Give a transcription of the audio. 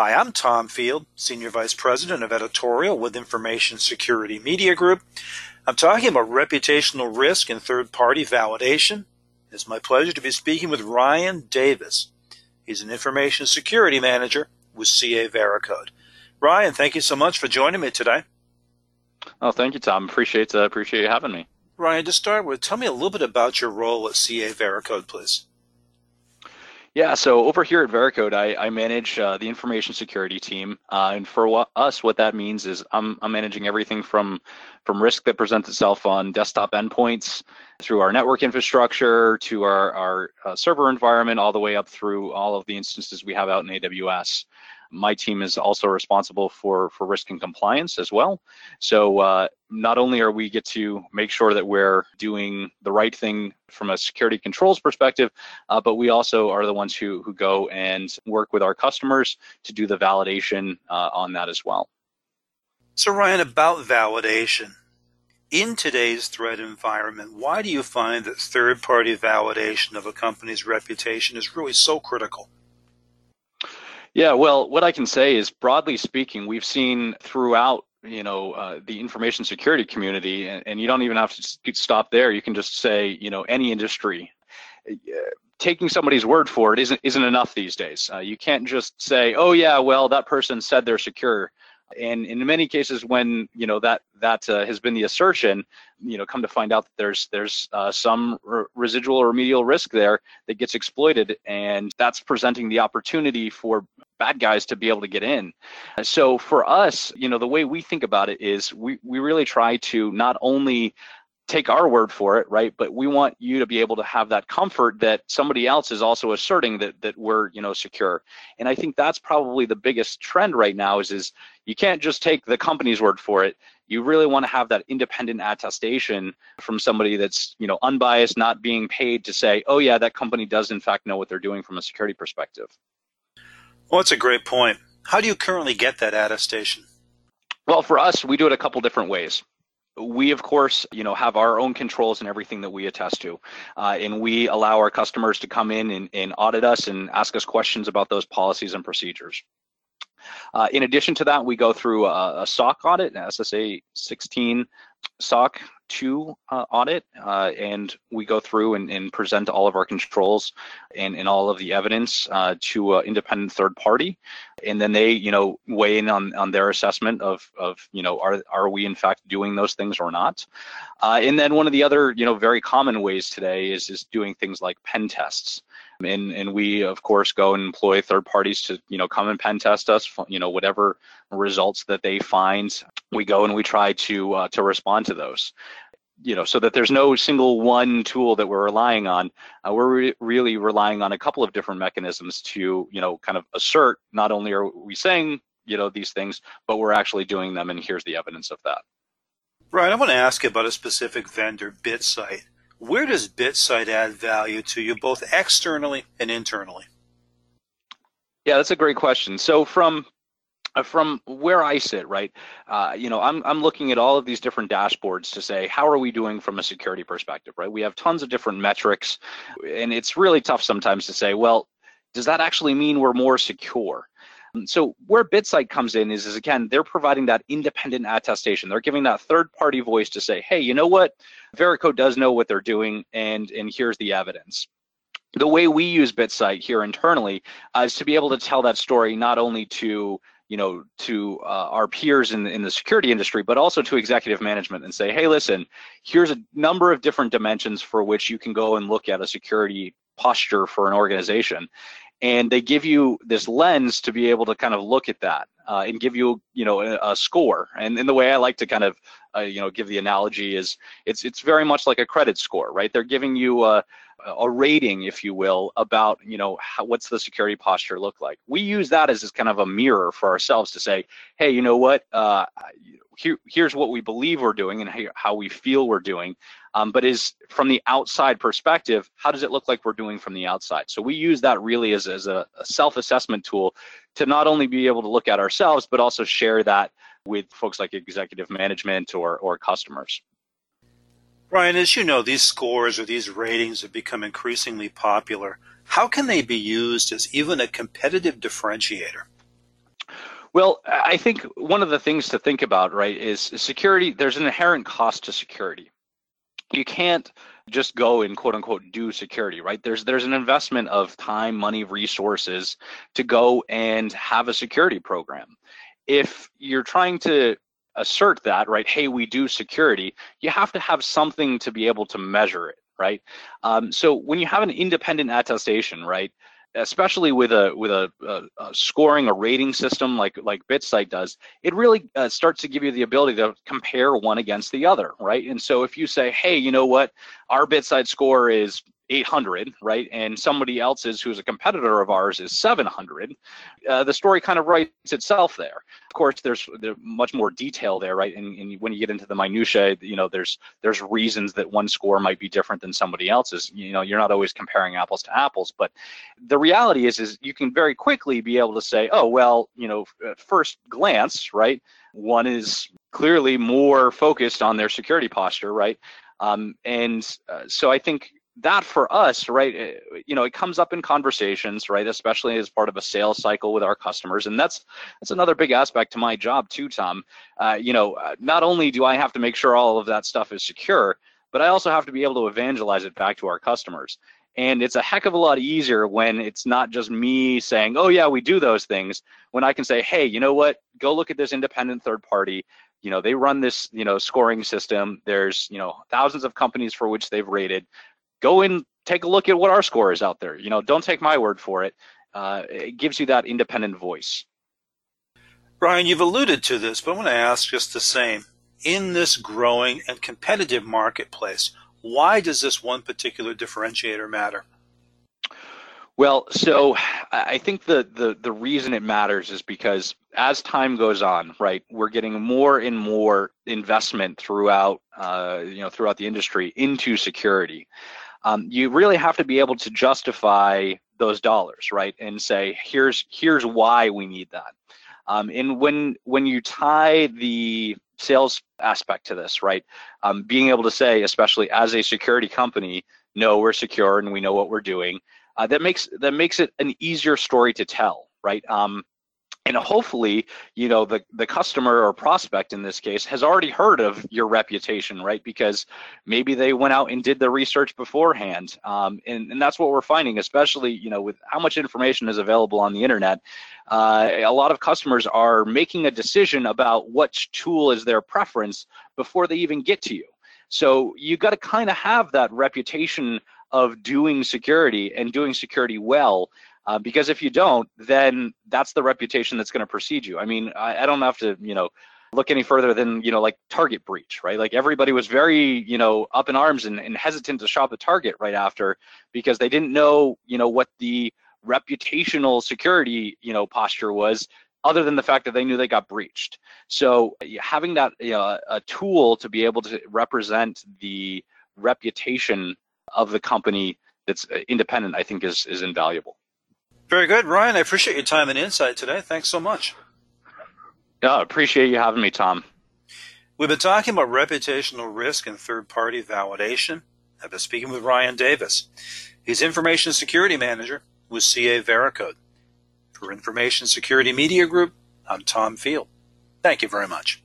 Hi, I'm Tom Field, Senior Vice President of Editorial with Information Security Media Group. I'm talking about reputational risk and third party validation. It's my pleasure to be speaking with Ryan Davis. He's an Information Security Manager with CA Veracode. Ryan, thank you so much for joining me today. Oh, thank you, Tom. Appreciate uh, appreciate you having me. Ryan, to start with, tell me a little bit about your role at CA Veracode, please. Yeah, so over here at Veracode, I, I manage uh, the information security team, uh, and for us, what that means is I'm, I'm managing everything from from risk that presents itself on desktop endpoints through our network infrastructure to our our uh, server environment, all the way up through all of the instances we have out in AWS. My team is also responsible for for risk and compliance as well. So uh, not only are we get to make sure that we're doing the right thing from a security controls perspective, uh, but we also are the ones who who go and work with our customers to do the validation uh, on that as well. So Ryan, about validation. In today's threat environment, why do you find that third party validation of a company's reputation is really so critical? Yeah, well, what I can say is broadly speaking, we've seen throughout you know uh, the information security community and, and, you don't even have to stop there. You can just say you know any industry uh, taking somebody's word for it isn't isn't enough these days. Uh, you can't just say oh yeah well that person said they're secure and in many cases when you know that that uh, has been the assertion you know come to find out that there's there's uh, some re- residual or remedial risk there that gets exploited and that's presenting the opportunity for bad guys to be able to get in. So for us you know the way we think about it is we we really try to not only take our word for it, right? But we want you to be able to have that comfort that somebody else is also asserting that that we're, you know, secure. And I think that's probably the biggest trend right now is is you can't just take the company's word for it. You really want to have that independent attestation from somebody that's, you know, unbiased, not being paid to say, "Oh yeah, that company does in fact know what they're doing from a security perspective." Well, that's a great point. How do you currently get that attestation? Well, for us, we do it a couple different ways we of course you know have our own controls and everything that we attest to. Uh, and we allow our customers to come in and, and, audit us and ask us questions about those policies and procedures. Uh, in addition to that we go through a, a soc audit an ssa 16 soc 2 uh, audit uh, and we go through and, and, present all of our controls and, and all of the evidence uh, to an independent third party. And then they you know weigh in on, on their assessment of, of you know are, are we in fact doing those things or not? Uh, and then one of the other you know very common ways today is is doing things like pen tests. And and we of course go and employ third parties to you know come and pen test us you know whatever results that they find. We go and we try to uh, to respond to those you know so that there's no single one tool that we're relying on. Uh, we're re- really relying on a couple of different mechanisms to you know kind of assert not only are we saying you know these things but we're actually doing them and here's the evidence of that. Right i want to ask about a specific vendor BitSight. Where does BitSight add value to you both externally and internally? Yeah that's a great question. So from from where I sit, right, uh, you know, I'm I'm looking at all of these different dashboards to say how are we doing from a security perspective, right? We have tons of different metrics, and it's really tough sometimes to say, well, does that actually mean we're more secure? So where Bitsight comes in is, is again, they're providing that independent attestation. They're giving that third-party voice to say, hey, you know what? Veracode does know what they're doing, and and here's the evidence the way we use Bitsight here internally uh, is to be able to tell that story not only to you know, to uh, our peers in, in the security industry, but also to executive management and say, hey, listen, here's a number of different dimensions for which you can go and look at a security posture for an organization. And they give you this lens to be able to kind of look at that uh, and give you, you know, a, a score. And, and the way I like to kind of, uh, you know, give the analogy is it's it's very much like a credit score, right? They're giving you a, a rating, if you will, about you know how, what's the security posture look like. We use that as, kind of a mirror for ourselves to say, hey, you know what? Uh, here, here's what we believe we're doing and how we feel we're doing. Um, but is from the outside perspective, how does it look like we're doing from the outside? So we use that really as, as a, a self-assessment tool to not only be able to look at ourselves, but also share that with folks like executive management or, or customers. Ryan, as you know, these scores or these ratings have become increasingly popular. How can they be used as even a competitive differentiator? Well, I think one of the things to think about, right, is security. There's an inherent cost to security. You can't just go and quote unquote do security, right? There's there's an investment of time, money, resources to go and have a security program. If you're trying to assert that, right, hey, we do security, you have to have something to be able to measure it, right? Um, so when you have an independent attestation, right, especially with a with a, a, a, scoring a rating system like like BitSight does, it really uh, starts to give you the ability to compare one against the other, right? And so if you say, hey, you know what, our BitSight score is 800, right? And somebody else's who's a competitor of ours is 700. Uh, the story kind of writes itself there. Of course, there's, there's much more detail there, right? And, and, when you get into the minutia, you know, there's there's reasons that one score might be different than somebody else's. You know, you're not always comparing apples to apples, but the reality is, is you can very quickly be able to say, oh, well, you know, at first glance, right? One is clearly more focused on their security posture, right? Um, and uh, so I think that for us, right, eh, you know, it comes up in conversations, right, especially as part of a sales cycle with our customers, and that's that's another big aspect to my job too, Tom. Uh, you know, uh, not only do I have to make sure all of that stuff is secure, but I also have to be able to evangelize it back to our customers. And it's a heck of a lot easier when it's not just me saying, "Oh yeah, we do those things." When I can say, "Hey, you know what? Go look at this independent third party you know they run this you know scoring system there's you know thousands of companies for which they've rated go and take a look at what our score is out there. You know, don't take my word for it. Uh, it gives you that independent voice. Ryan, you've alluded to this, but I want to ask just the same. In this growing and competitive marketplace, why does this one particular differentiator matter? Well, so I think the, the, the reason it matters is because as time goes on, right, we're getting more and more investment throughout, uh, you know, throughout the industry into security um, you really have to be able to justify those dollars, right? And say, here's here's why we need that. Um, and when when you tie the sales aspect to this, right? Um, being able to say, especially as a security company, no, we're secure and we know what we're doing. Uh, that makes that makes it an easier story to tell, right? Um, and hopefully you know the the customer or prospect in this case has already heard of your reputation right? Because maybe they went out and did the research beforehand. Um, and, and that's what we're finding especially you know with how much information is available on the internet. Uh, a lot of customers are making a decision about which tool is their preference before they even get to you. So you got to kind of have that reputation of doing security and doing security well uh, because if you don't, then that's the reputation that's going to precede you. I mean, I, I don't have to, you know, look any further than you know like target breach right? Like everybody was very you know up in arms and, and hesitant to shop at target right after because they didn't know you know what the reputational security you know posture was other than the fact that they knew they got breached. So having that you know, a tool to be able to represent the reputation of the company that's uh, independent i think is is invaluable very good, Ryan. I appreciate your time and insight today. Thanks so much. Yeah, appreciate you having me, Tom. We've been talking about reputational risk and third party validation. I've been speaking with Ryan Davis. He's Information Security Manager with CA Veracode. For Information Security Media Group, I'm Tom Field. Thank you very much.